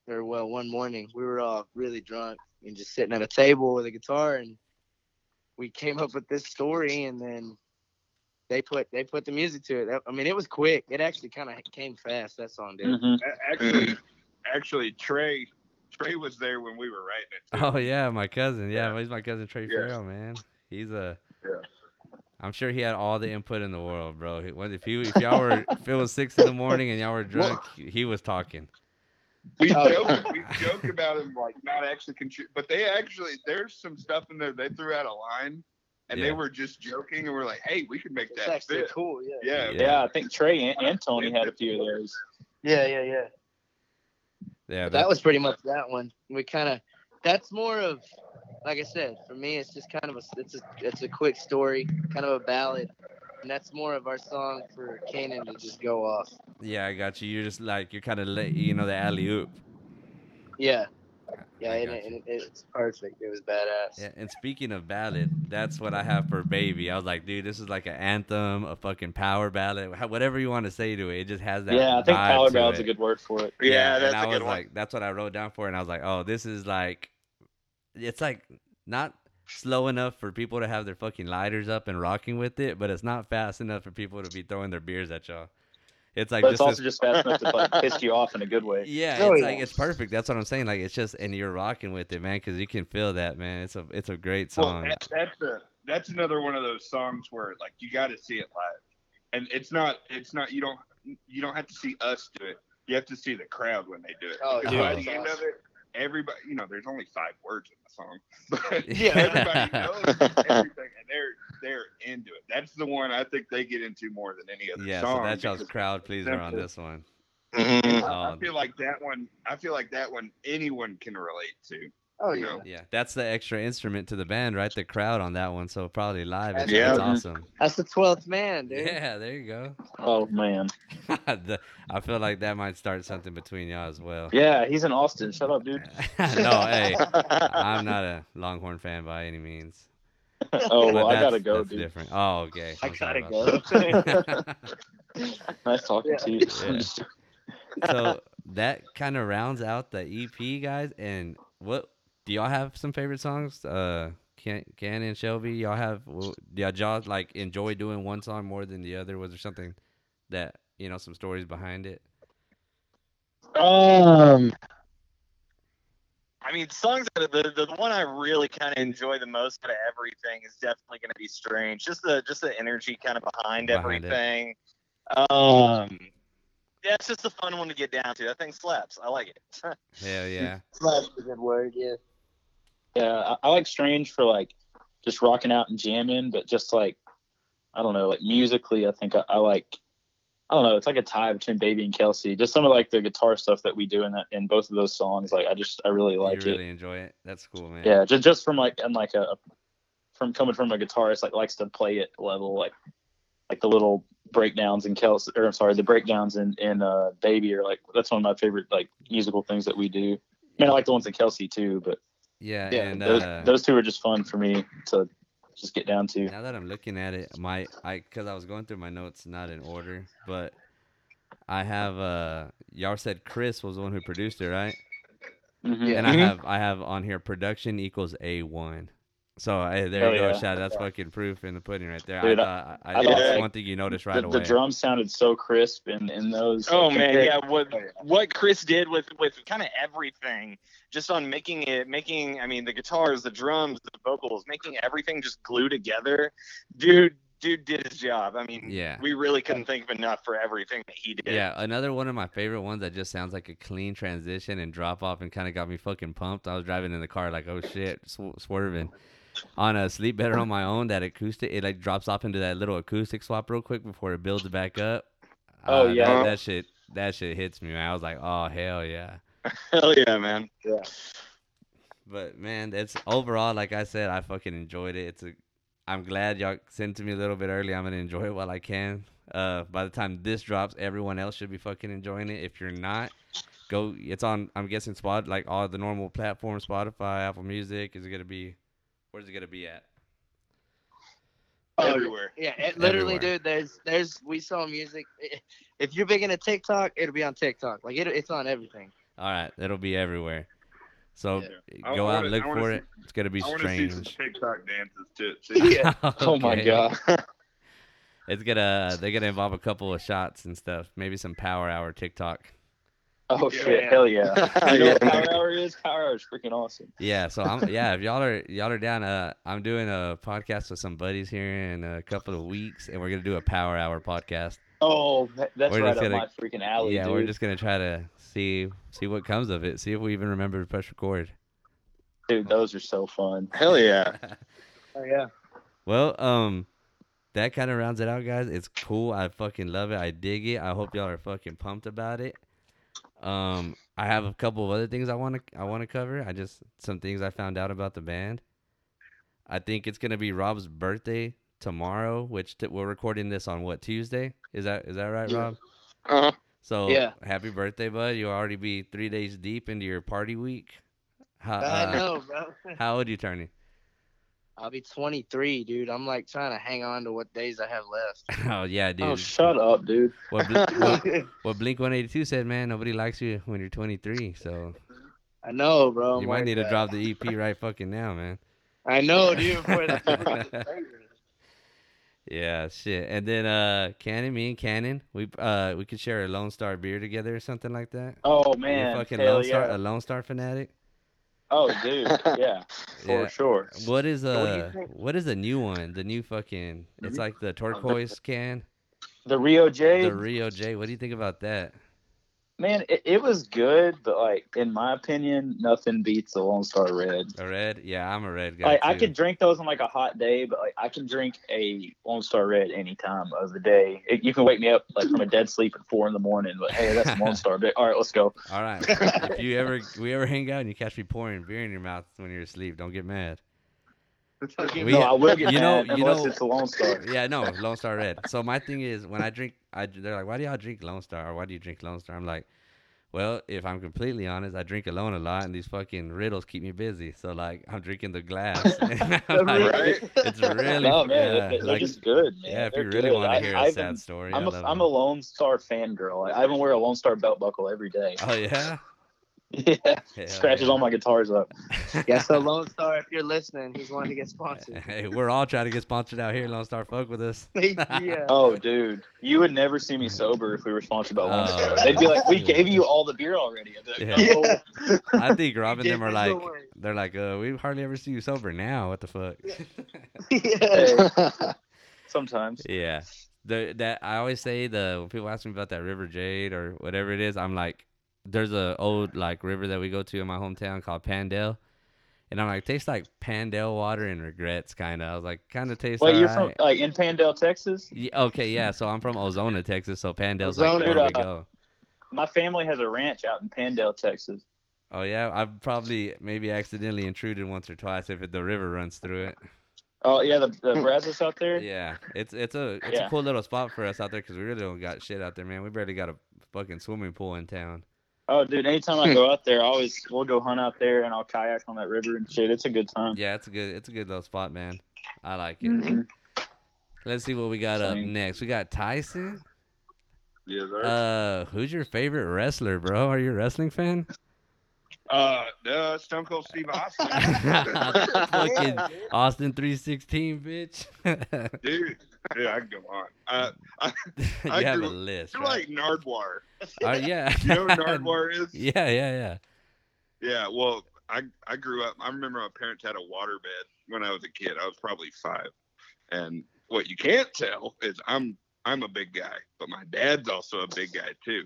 or well, one morning, we were all really drunk and just sitting at a table with a guitar, and we came up with this story, and then they put they put the music to it. I mean, it was quick. It actually kind of came fast. That song did. Mhm. Actually, actually, Trey, Trey was there when we were writing it. too. Oh yeah, my cousin. Yeah, he's my cousin Trey Yeah. Farrell, man. He's a. Yeah. I'm sure he had all the input in the world, bro. If you if y'all were if it was six in the morning and y'all were drunk, he he was talking. We Oh, joke, we joke about him like not actually contribute, but they actually there's some stuff in there. They threw out a line, and Yeah. they were just joking, and we're like, "Hey, we could make It's that actually fit." cool. Yeah. Yeah, Yeah. Yeah, I think Trey and, and Tony had a few of those. Yeah, yeah, yeah. Yeah, that was pretty much that one. We kind of that's more of like I said for me it's just kind of a it's a it's a quick story, kind of a ballad, and that's more of our song for Kanan to just go off. yeah. I got you. You're just like you're kind of late, you know, the alley oop. Yeah, yeah, and, it, and it's perfect. It was badass. Yeah, and speaking of ballad, that's what I have for baby. I was like, dude, this is like an anthem, a fucking power ballad, whatever you want to say to it. It just has that. Yeah, I think vibe power to ballad's a good word for it. Yeah, and that's I a was good one. like, that's what I wrote down for, it, and I was like, oh, this is like, it's like not slow enough for people to have their fucking lighters up and rocking with it, but it's not fast enough for people to be throwing their beers at y'all. It's like But it's just also this- just fast enough to like piss you off in a good way. yeah, Oh, it's yeah. like it's perfect. That's what I'm saying. Like it's just, and you're rocking with it, man, because you can feel that, man. It's a, it's a great Well, song. that, that's a that's another one of those songs where like you got to see it live, and it's not it's not you don't you don't have to see us do it. You have to see the crowd when they do it. Oh, Because yeah. by That's the end of it, everybody you know there's only five words in the song, but Yeah. everybody knows everything, and they're they're into it. That's the one I think they get into more than any other yeah, song. so that's y'all's crowd pleaser on this one. Mhm. I, I Um, feel like that one. I feel like that one anyone can relate to. Oh yeah. Yeah, that's the extra instrument to the band, right? The crowd on that one. So probably live. It's, Yeah. it's awesome. That's the twelfth man, dude. Yeah, there you go. Oh man. The- I feel like that might start something between y'all as well. Yeah, he's in Austin. Shut up, dude. no, hey, I'm not a Longhorn fan by any means. oh well, I gotta go, that's dude. Different. Oh, okay. I I'm sorry gotta go. Nice talking Yeah. to you. Yeah. so that kind of rounds out the EP, guys. And what do y'all have some favorite songs? Uh, Ken, Ken and Shelby, y'all have? well, Did y'all like enjoy doing one song more than the other? Was there something that you know, some stories behind it? Um, I mean, songs that the, the the one I really kind of enjoy the most out of everything is definitely going to be "Strange." Just the just the energy kind of behind, Behind it. everything. Um, yeah, it's just a fun one to get down to. That thing slaps. I like it. Hell yeah. That's a good word. Yeah. Yeah, I, I like Strange for like just rocking out and jamming, but just like I don't know, like musically, I think I, I like I don't know, it's like a tie between Baby and Kelsey. Just some of like the guitar stuff that we do in that in both of those songs. Like I just I really like you it. really enjoy it. That's cool, man. Yeah, just just from like and like a from coming from a guitarist like likes to play it level like like the little breakdowns in Kelsey or I'm sorry the breakdowns in in uh Baby are like that's one of my favorite like musical things that we do. I mean I like the ones in Kelsey too, but Yeah, yeah, and those, uh, those two were just fun for me to just get down to. Now that I'm looking at it, my I because I was going through my notes, not in order, but I have uh y'all said Chris was the one who produced it, right? Mhm. And I Mhm. have I have on here production equals a one. So hey, there Hell you go, yeah. Shad. That's fucking proof in the pudding right there. Dude, I I- thought I, I I, thought, that's one thing you noticed right the, away. the drums sounded so crisp in, in those. Oh like, man, compared- yeah. What what Chris did with with kind of everything, just on making it, making. I mean, the guitars, the drums, the vocals, making everything just glue together. Dude, dude did his job. I mean, Yeah. we really couldn't think of enough for everything that he did. Yeah, another one of my favorite ones that just sounds like a clean transition and drop off and kind of got me fucking pumped. I was driving in the car like, oh shit, sw- swerving. On a sleep better on my own, that acoustic it like drops off into that little acoustic swap real quick before it builds back up. Oh, Uh, yeah. that, that shit that shit hits me, man. I was like, oh hell yeah. Hell yeah, man. Yeah. But man, it's overall like I said, I fucking enjoyed it. It's a I'm glad y'all sent to me a little bit early. I'm gonna enjoy it while I can. Uh, by the time this drops, everyone else should be fucking enjoying it. If you're not, go. It's on. I'm guessing Spot like all the normal platforms, Spotify, Apple Music. Is it gonna be? Where's it gonna be at? Everywhere. Yeah, it, literally, Everywhere. dude. There's, there's, we saw music. If you're big into TikTok, it'll be on TikTok. Like it, it's on everything. All right, it'll be everywhere. So uh, I go out wanna- and look for see- it. It's gonna be I want to see some strange. TikTok dances too. See? Oh my god. It's gonna uh, they're gonna involve a couple of shots and stuff. Maybe some power hour TikTok. Oh Yeah. shit, hell yeah! You know Yeah. what Power Hour is? Power Hour is freaking awesome. Yeah, so I'm yeah, if y'all are y'all are down, uh I'm doing a podcast with some buddies here in a couple of weeks and we're gonna do a power hour podcast. Oh, that's We're right just up gonna- my freaking alley, yeah, dude. we're just gonna try to see see what comes of it. See if we even remember to press record. Dude, those are so fun. Hell yeah. Oh yeah. Well, um, that kind of rounds it out, guys. It's cool. I fucking love it. I dig it. I hope y'all are fucking pumped about it. Um, I have a couple of other things I want to I want to cover. I just some things I found out about the band. I think it's gonna be Rob's birthday tomorrow, which t- we're recording this on what Tuesday? Is that is that right, Yeah. Rob? Uh, huh. So Yeah. happy birthday, bud! You'll already be three days deep into your party week. How, I uh, know, bro. how old are you turning? I'll be 23, dude. I'm like trying to hang on to what days I have left. oh yeah, dude. Oh, shut up, dude. What, Bl- what, what Blink 182 said, man, nobody likes you when you're 23. So I know, bro. I'm you might like need to drop the EP right fucking now, man. I know, dude. Yeah, shit. And then uh Cannon, me and Cannon, we uh we could share a Lone Star beer together or something like that. Oh you man, fucking hell Lone Star, a Lone Star fanatic. Oh, dude, yeah, for sure. What is what do you uh think? what is the new one? The new fucking it's like the turquoise can, The Rio J, the Rio J. What do you think about that? Man, it, it was good, but like in my opinion, nothing beats a Lone Star Red. A red? Yeah, I'm a red guy. Like I could drink those on like a hot day, but like I can drink a Lone Star Red any time of the day. It, you can wake me up like from a dead sleep at four in the morning, but hey, that's a Lone Star. But, all right, let's go. All right. if you ever we ever hang out and you catch me pouring beer in your mouth when you're asleep, don't get mad. We- no, I will get you know- you unless know- it's a Lone Star. Yeah, no, Lone Star Red. So my thing is when I drink, I they're like, why do y'all drink Lone Star or why do you drink Lone Star? I'm like, well, if I'm completely honest, I drink alone a lot, and these fucking riddles keep me busy. So like, I'm drinking the glass. Like, Right? It's really no, man, yeah, they're, they're like- just good, man. yeah. If They're you really good. want to hear I a even- sad story, I'm a I'm a. Lone Star fangirl. I, I even wear a Lone Star belt buckle every day. Oh yeah. Yeah, Hell scratches yeah. all my guitars up. yeah, so Lone Star, if you're listening, he's wanting to get sponsored. Hey, we're all trying to get sponsored out here. Lone Star, fuck with us. yeah. Oh, dude, you would never see me sober if we were sponsored by Lone Oh, Star. They'd be like, "We yeah. gave you all the beer already." I'd be like, Yeah. "No." I think Rob and them are like, the they're like, uh, we hardly ever see you sober now. What the fuck? yeah. Sometimes. Yeah. The that I always say the when people ask me about that River Jade or whatever it is, I'm like, there's a old like river that we go to in my hometown called Pandale. And I'm like, tastes like Pandale water and regrets kind of. I was like, kind of tastes Wait, you're from like in Pandale, Texas? Yeah, okay, yeah. So I'm from Ozona, Texas. So Pandale's like Ozona, where we uh, go. My family has a ranch out in Pandale, Texas. Oh yeah, I've probably maybe accidentally intruded once or twice if it, the river runs through it. Oh yeah, the the Brazos out there. Yeah, it's it's a it's a cool little spot for us out there because we really don't got shit out there, man. We barely got a fucking swimming pool in town. Oh, dude, anytime I go out there, I always we'll go hunt out there and I'll kayak on that river and shit. It's a good time. Yeah, it's a good it's a good little spot, man. I like it. Mhm. Let's see what we got up next. We got Tyson. Yes, sir. Uh, who's your favorite wrestler, bro? Are you a wrestling fan? Uh, uh, Stone Cold Steve Austin. Fucking Austin three sixteen, bitch. dude, dude, I can go on. Uh, I, you I have a grew- list, you're right? like Nardwuar. Uh, yeah. You know who Nardwuar is? yeah, yeah, yeah. Yeah, well, I I grew up. I remember my parents had a waterbed when I was a kid. I was probably five, and what you can't tell is I'm I'm a big guy, but my dad's also a big guy too.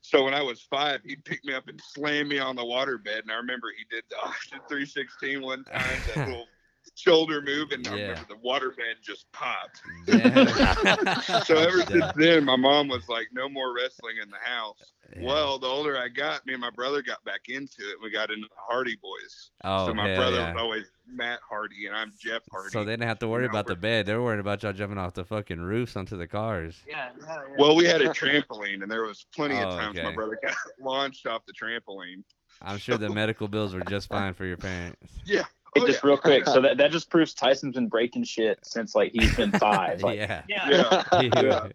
So when I was five, he'd pick me up and slam me on the waterbed, and I remember he did the Austin 316 one time, that little shoulder move, and I Yeah. remember the waterbed just popped. Damn. So ever Damn. since then, my mom was like, "No more wrestling in the house." Yeah. Well, the older I got, me and my brother got back into it. We got into the Hardy Boyz. oh, so my brother yeah. was always Matt Hardy, and I'm Jeff Hardy. So they didn't have to worry about the bed. They were worried about y'all jumping off the fucking roofs onto the cars. Yeah, yeah, yeah. well, we had a trampoline, and there was plenty Oh, of times okay. my brother got launched off the trampoline. I'm sure the medical bills were just fine for your parents. Yeah. Hey, Oh, just yeah. real quick, so that, that just proves Tyson's been breaking shit since like he's been five. Like, yeah. yeah. Yeah.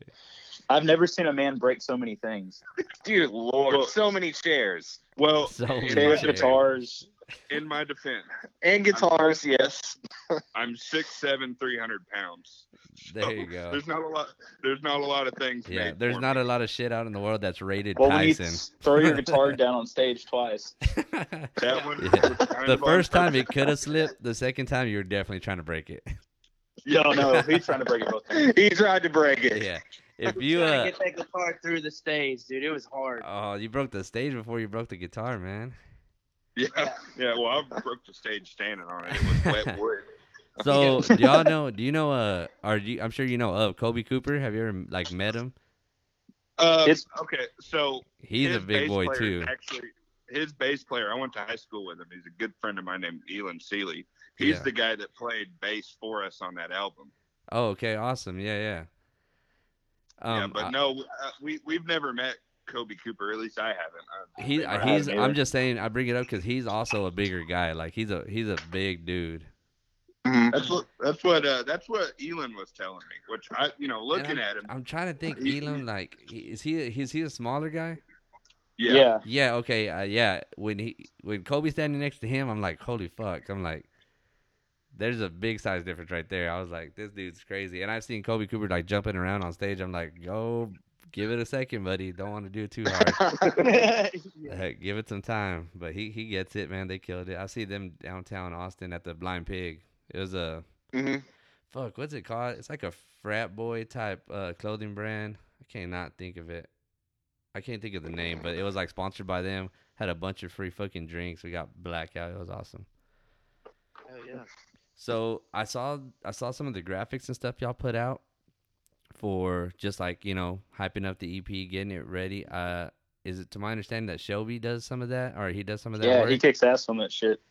I've never seen a man break so many things. Dear Lord, Well- so many chairs. Well, So in many chairs. guitars, in my defense, And guitars, yes. I'm six seven, three hundred pounds. There you go. There's not a lot. There's not a lot of things. Yeah, made there's for not me. a lot of shit out in the world that's rated Well, when you Tyson. throw your guitar down on stage twice. That one. Yeah. kind the of first time purpose. it could have slipped. The second time you were definitely trying to break it. No, no, he's trying to break it both times. he tried to break it. Yeah. If you Trying uh to get that guitar through the stage, dude. It was hard. oh you broke the stage before you broke the guitar, man. Yeah, yeah. Well, I broke the stage standing on it. It was wet wood. So do y'all know? Do you know? Uh, are you? I'm sure you know of Kolby Cooper. Have you ever like met him? Uh, It's- okay, so He's a big boy too. Actually, his bass player, I went to high school with him. He's a good friend of mine named Elon Seeley. He's Yeah. the guy that played bass for us on that album. Oh, okay, awesome. Yeah, yeah. Um, yeah, but I- no, uh, we we've never met Kolby Cooper. At least I haven't. Uh, he, he's. have. I'm just saying. I bring it up because he's also a bigger guy. Like he's a he's a big dude. Mhm. That's what that's what uh, that's what Elon was telling me. Which I, you know, looking at him, I'm trying to think. He- Elon, like, is he is he a smaller guy? yeah, Yeah. Yeah. Okay. Uh, yeah. When he when Kolby's standing next to him, I'm like, holy fuck. I'm like, there's a big size difference right there. I was like, this dude's crazy. And I've seen Kolby Cooper like jumping around on stage. I'm like, go, give it a second, buddy. Don't want to do it too hard. Uh, give it some time. But he he gets it, man. They killed it. I see them downtown Austin at the Blind Pig. It was a Mhm. fuck. What's it called? It's like a frat boy type uh, clothing brand. I cannot think of it. I can't think of the name, but it was like sponsored by them. Had a bunch of free fucking drinks. We got blackout. It was awesome. Hell yeah. So I saw I saw some of the graphics and stuff y'all put out for just like you know hyping up the EP, getting it ready. Uh, is it to my understanding that Shelby does some of that, or he does some of that Yeah, work? he kicks ass on that shit.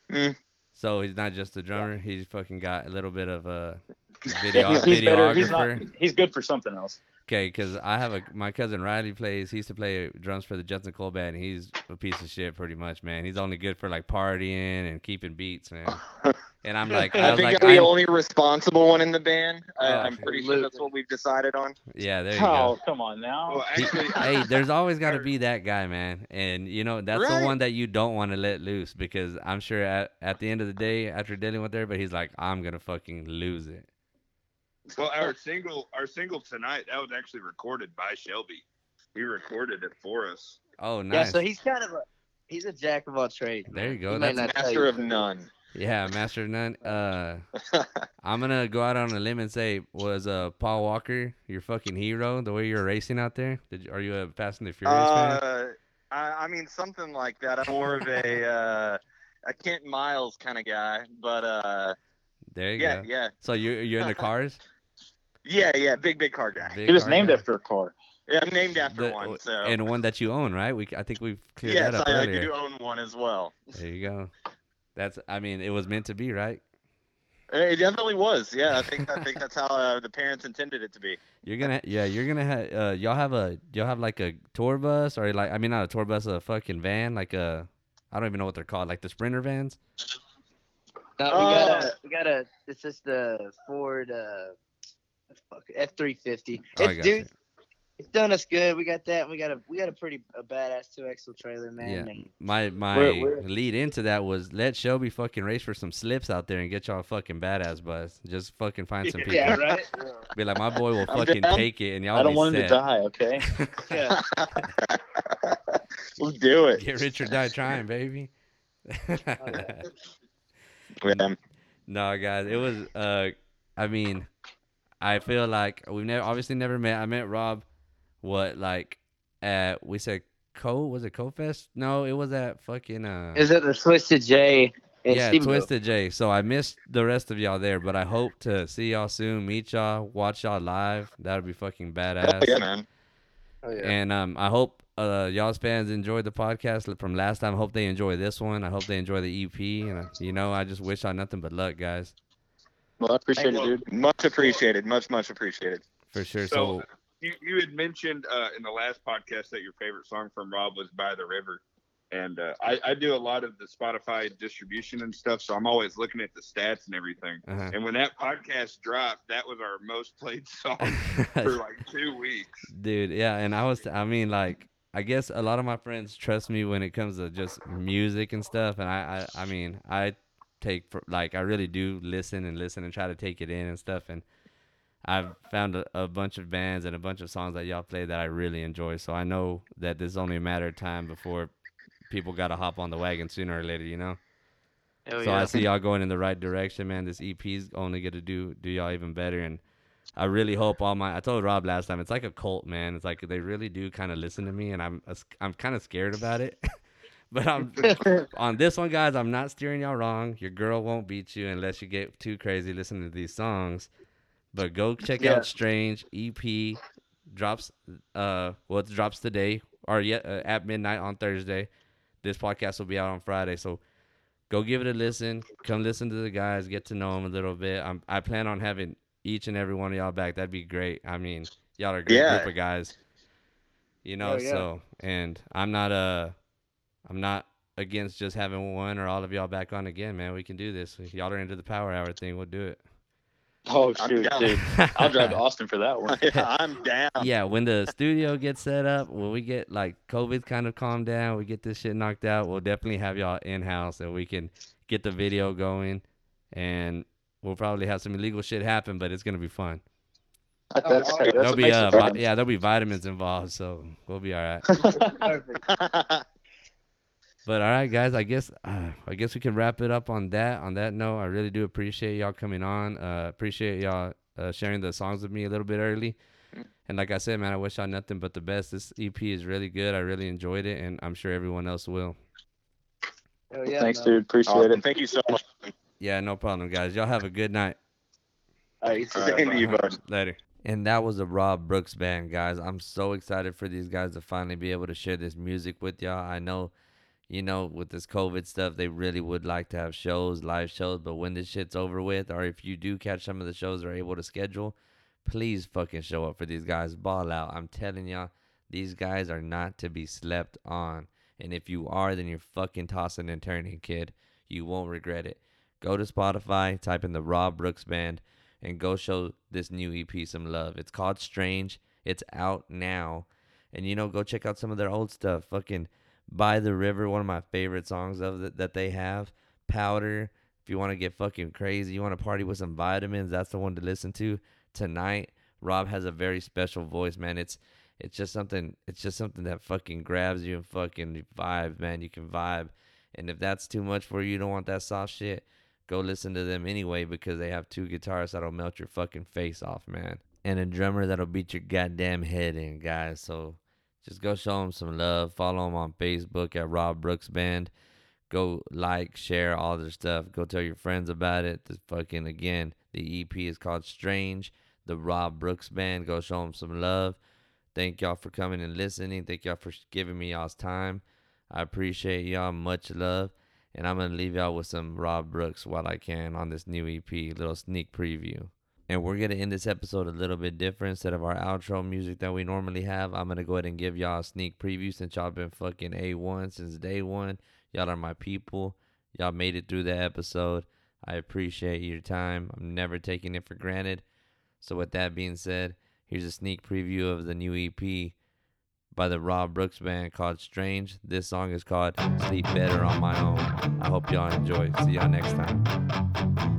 so he's not just a drummer. He's fucking got a little bit of a video he's, he's better. He's not. videographer. He's good for something else. Okay, because I have a my cousin Riley plays. He used to play drums for the Justin Cole band. And he's a piece of shit, pretty much, man. He's only good for like partying and keeping beats, man. And I'm like, I I think like, I'm the only responsible one in the band. I, Oh, I'm pretty sure that's what we've decided on. yeah, there you go. Oh, come on now. Well, actually, hey, there's always got to be that guy, man. And you know that's Right. the one that you don't want to let loose because I'm sure at, at the end of the day, after dealing with everybody, he's like, I'm gonna fucking lose it. Well, our single, our single tonight, that was actually recorded by Shelby. He recorded it for us. Oh, nice. Yeah, so he's kind of a he's a jack of all trades. There you go, He that's- Master of none. Yeah, Master of None. Uh, I'm gonna go out on a limb and say, was uh Paul Walker your fucking hero? The way you were racing out there? Did you, are you a Fast and the Furious fan? Uh, I, I mean, something like that. I'm more of a uh, a Ken Miles kind of guy, but uh, There you yeah, go. yeah, So you you're in the cars? yeah, yeah. Big, big car guy. Big He was car named guy? after a car. Yeah, I'm named after The- one. So and one that you own, right? We I think we've cleared yes, that up I, I do own one as well. There you go. That's I mean, it was meant to be, right? It definitely was. Yeah, I think I think that's how uh, the parents intended it to be. You're gonna yeah, you're gonna have uh y'all have a y'all have like a tour bus or like I mean not a tour bus, a fucking van, like a I don't even know what they're called, like the sprinter vans. No, we got a we got a it's just the Ford uh F three fifty. Oh, I It's got dude, it's done us good. We got that. We got a we got a pretty a badass two axle trailer, man. Yeah. and- My my We're- we're- lead into that was let Shelby fucking race for some slips out there and get y'all a fucking badass bus. Just fucking find some people. Yeah, right. Be like my boy will I'm fucking down. take it and y'all I don't be want him to die. Okay. Yeah. Let's do it. Get rich or die trying, baby. Yeah. no, guys, it was. Uh, I mean, I feel like we've never, obviously, never met. I met Rob. What like at we said Co was it Co Fest? No, it was at fucking uh. Is it the Twisted J? yeah, Stephenville? Twisted J. So I missed the rest of y'all there, but I hope to see y'all soon, meet y'all, watch y'all live. That would be fucking badass. Hell yeah, man. Oh, yeah. And um, I hope uh, y'all's fans enjoyed the podcast from last time. I hope they enjoy this one. I hope they enjoy the EP. And uh, you know, I just wish y'all nothing but luck, guys, Well, I appreciate it, Well, dude. Much appreciated. Much, much appreciated. for sure. So, So, you, you had mentioned uh, in the last podcast that your favorite song from Rob was "By the River," and uh, I, I do a lot of the Spotify distribution and stuff, so I'm always looking at the stats and everything. uh And when that podcast dropped, that was our most played song for like two weeks. dude, yeah. And I was, I mean, like, I guess a lot of my friends trust me when it comes to just music and stuff, and I, I, I mean, I take for, like I really do listen and listen and try to take it in and stuff, and I've found a, a bunch of bands and a bunch of songs that y'all play that I really enjoy. So I know that there's only a matter of time before people got to hop on the wagon sooner or later, you know. Hell so yeah. I see y'all going in the right direction, man. This EP's only gonna do do y'all even better, and I really hope all my. I told Rob last time, it's like a cult, man. It's like they really do kind of listen to me, and I'm I'm kind of scared about it. but I'm on this one, guys. I'm not steering y'all wrong. Your girl won't beat you unless you get too crazy listening to these songs. But go check Yeah. out Strange EP drops. Uh, well, it drops today or yet uh, at midnight on Thursday. This podcast will be out on Friday, so go give it a listen. Come listen to the guys, get to know them a little bit. I'm, I plan on having each and every one of y'all back. That'd be great. I mean, y'all are a great Yeah. group of guys. You know, Hell yeah. so and I'm not uh I'm not against just having one or all of y'all back on again, man. We can do this. If y'all are into the power hour thing, we'll do it. Oh I'm shoot, down. dude! I'll drive to Austin for that one. Yeah, I'm down. yeah, when the studio gets set up, when we get like COVID kind of calmed down, we get this shit knocked out, we'll definitely have y'all in house and we can get the video going and we'll probably have some illegal shit happen, but it's gonna be fun. That's, that's there'll be uh, vi- fun. yeah, there'll be vitamins involved, so we'll be all right. Perfect. But all right, guys, I guess uh, I guess we can wrap it up on that. On that note, I really do appreciate y'all coming on. Uh, appreciate y'all uh, sharing the songs with me a little bit early. And like I said, man, I wish y'all nothing but the best. This EP is really good. I really enjoyed it, and I'm sure everyone else will. Hell yeah. Thanks, man. dude. Appreciate Awesome. it. Thank you so much. Yeah, no problem, guys. Y'all have a good night. All right, All right, to you, bud. Later. And that was the Rob Brooks band, guys. I'm so excited for these guys to finally be able to share this music with y'all. I know, you know, with this COVID stuff, they really would like to have shows, live shows, but when this shit's over with, or if you do catch some of the shows they're able to schedule, please fucking show up for these guys. Ball out. I'm telling y'all, these guys are not to be slept on. And if you are, then you're fucking tossing and turning, kid. You won't regret it. Go to Spotify, type in the Rob Brooks Band, and go show this new EP some love. It's called Strange. It's out now. And you know, go check out some of their old stuff. Fucking By the River, one of my favorite songs of the, that they have. Powder. If you want to get fucking crazy, you want to party with some vitamins, that's the one to listen to tonight. Rob has a very special voice, man. It's it's just something it's just something that fucking grabs you and fucking vibe, man. You can vibe. And if that's too much for you, you don't want that soft shit, go listen to them anyway because they have two guitarists that'll melt your fucking face off, man. And a drummer that'll beat your goddamn head in, guys. So just go show them some love. Follow them on Facebook at Rob Brooks Band. Go like, share all their stuff. Go tell your friends about it. The fucking again, the EP is called Strange. The Rob Brooks Band. Go show them some love. Thank y'all for coming and listening. Thank y'all for giving me y'all's time. I appreciate y'all. Much love. And I'm going to leave y'all with some Rob Brooks while I can on this new EP, little sneak preview. And we're going to end this episode a little bit different. Instead of our outro music that we normally have, I'm going to go ahead and give y'all a sneak preview since y'all been fucking A1 since day one. Y'all are my people. Y'all made it through the episode. I appreciate your time. I'm never taking it for granted. So, with that being said, here's a sneak preview of the new EP by the Rob Brooks Band called Strange. This song is called Sleep Better on My Own. I hope y'all enjoy. See y'all next time.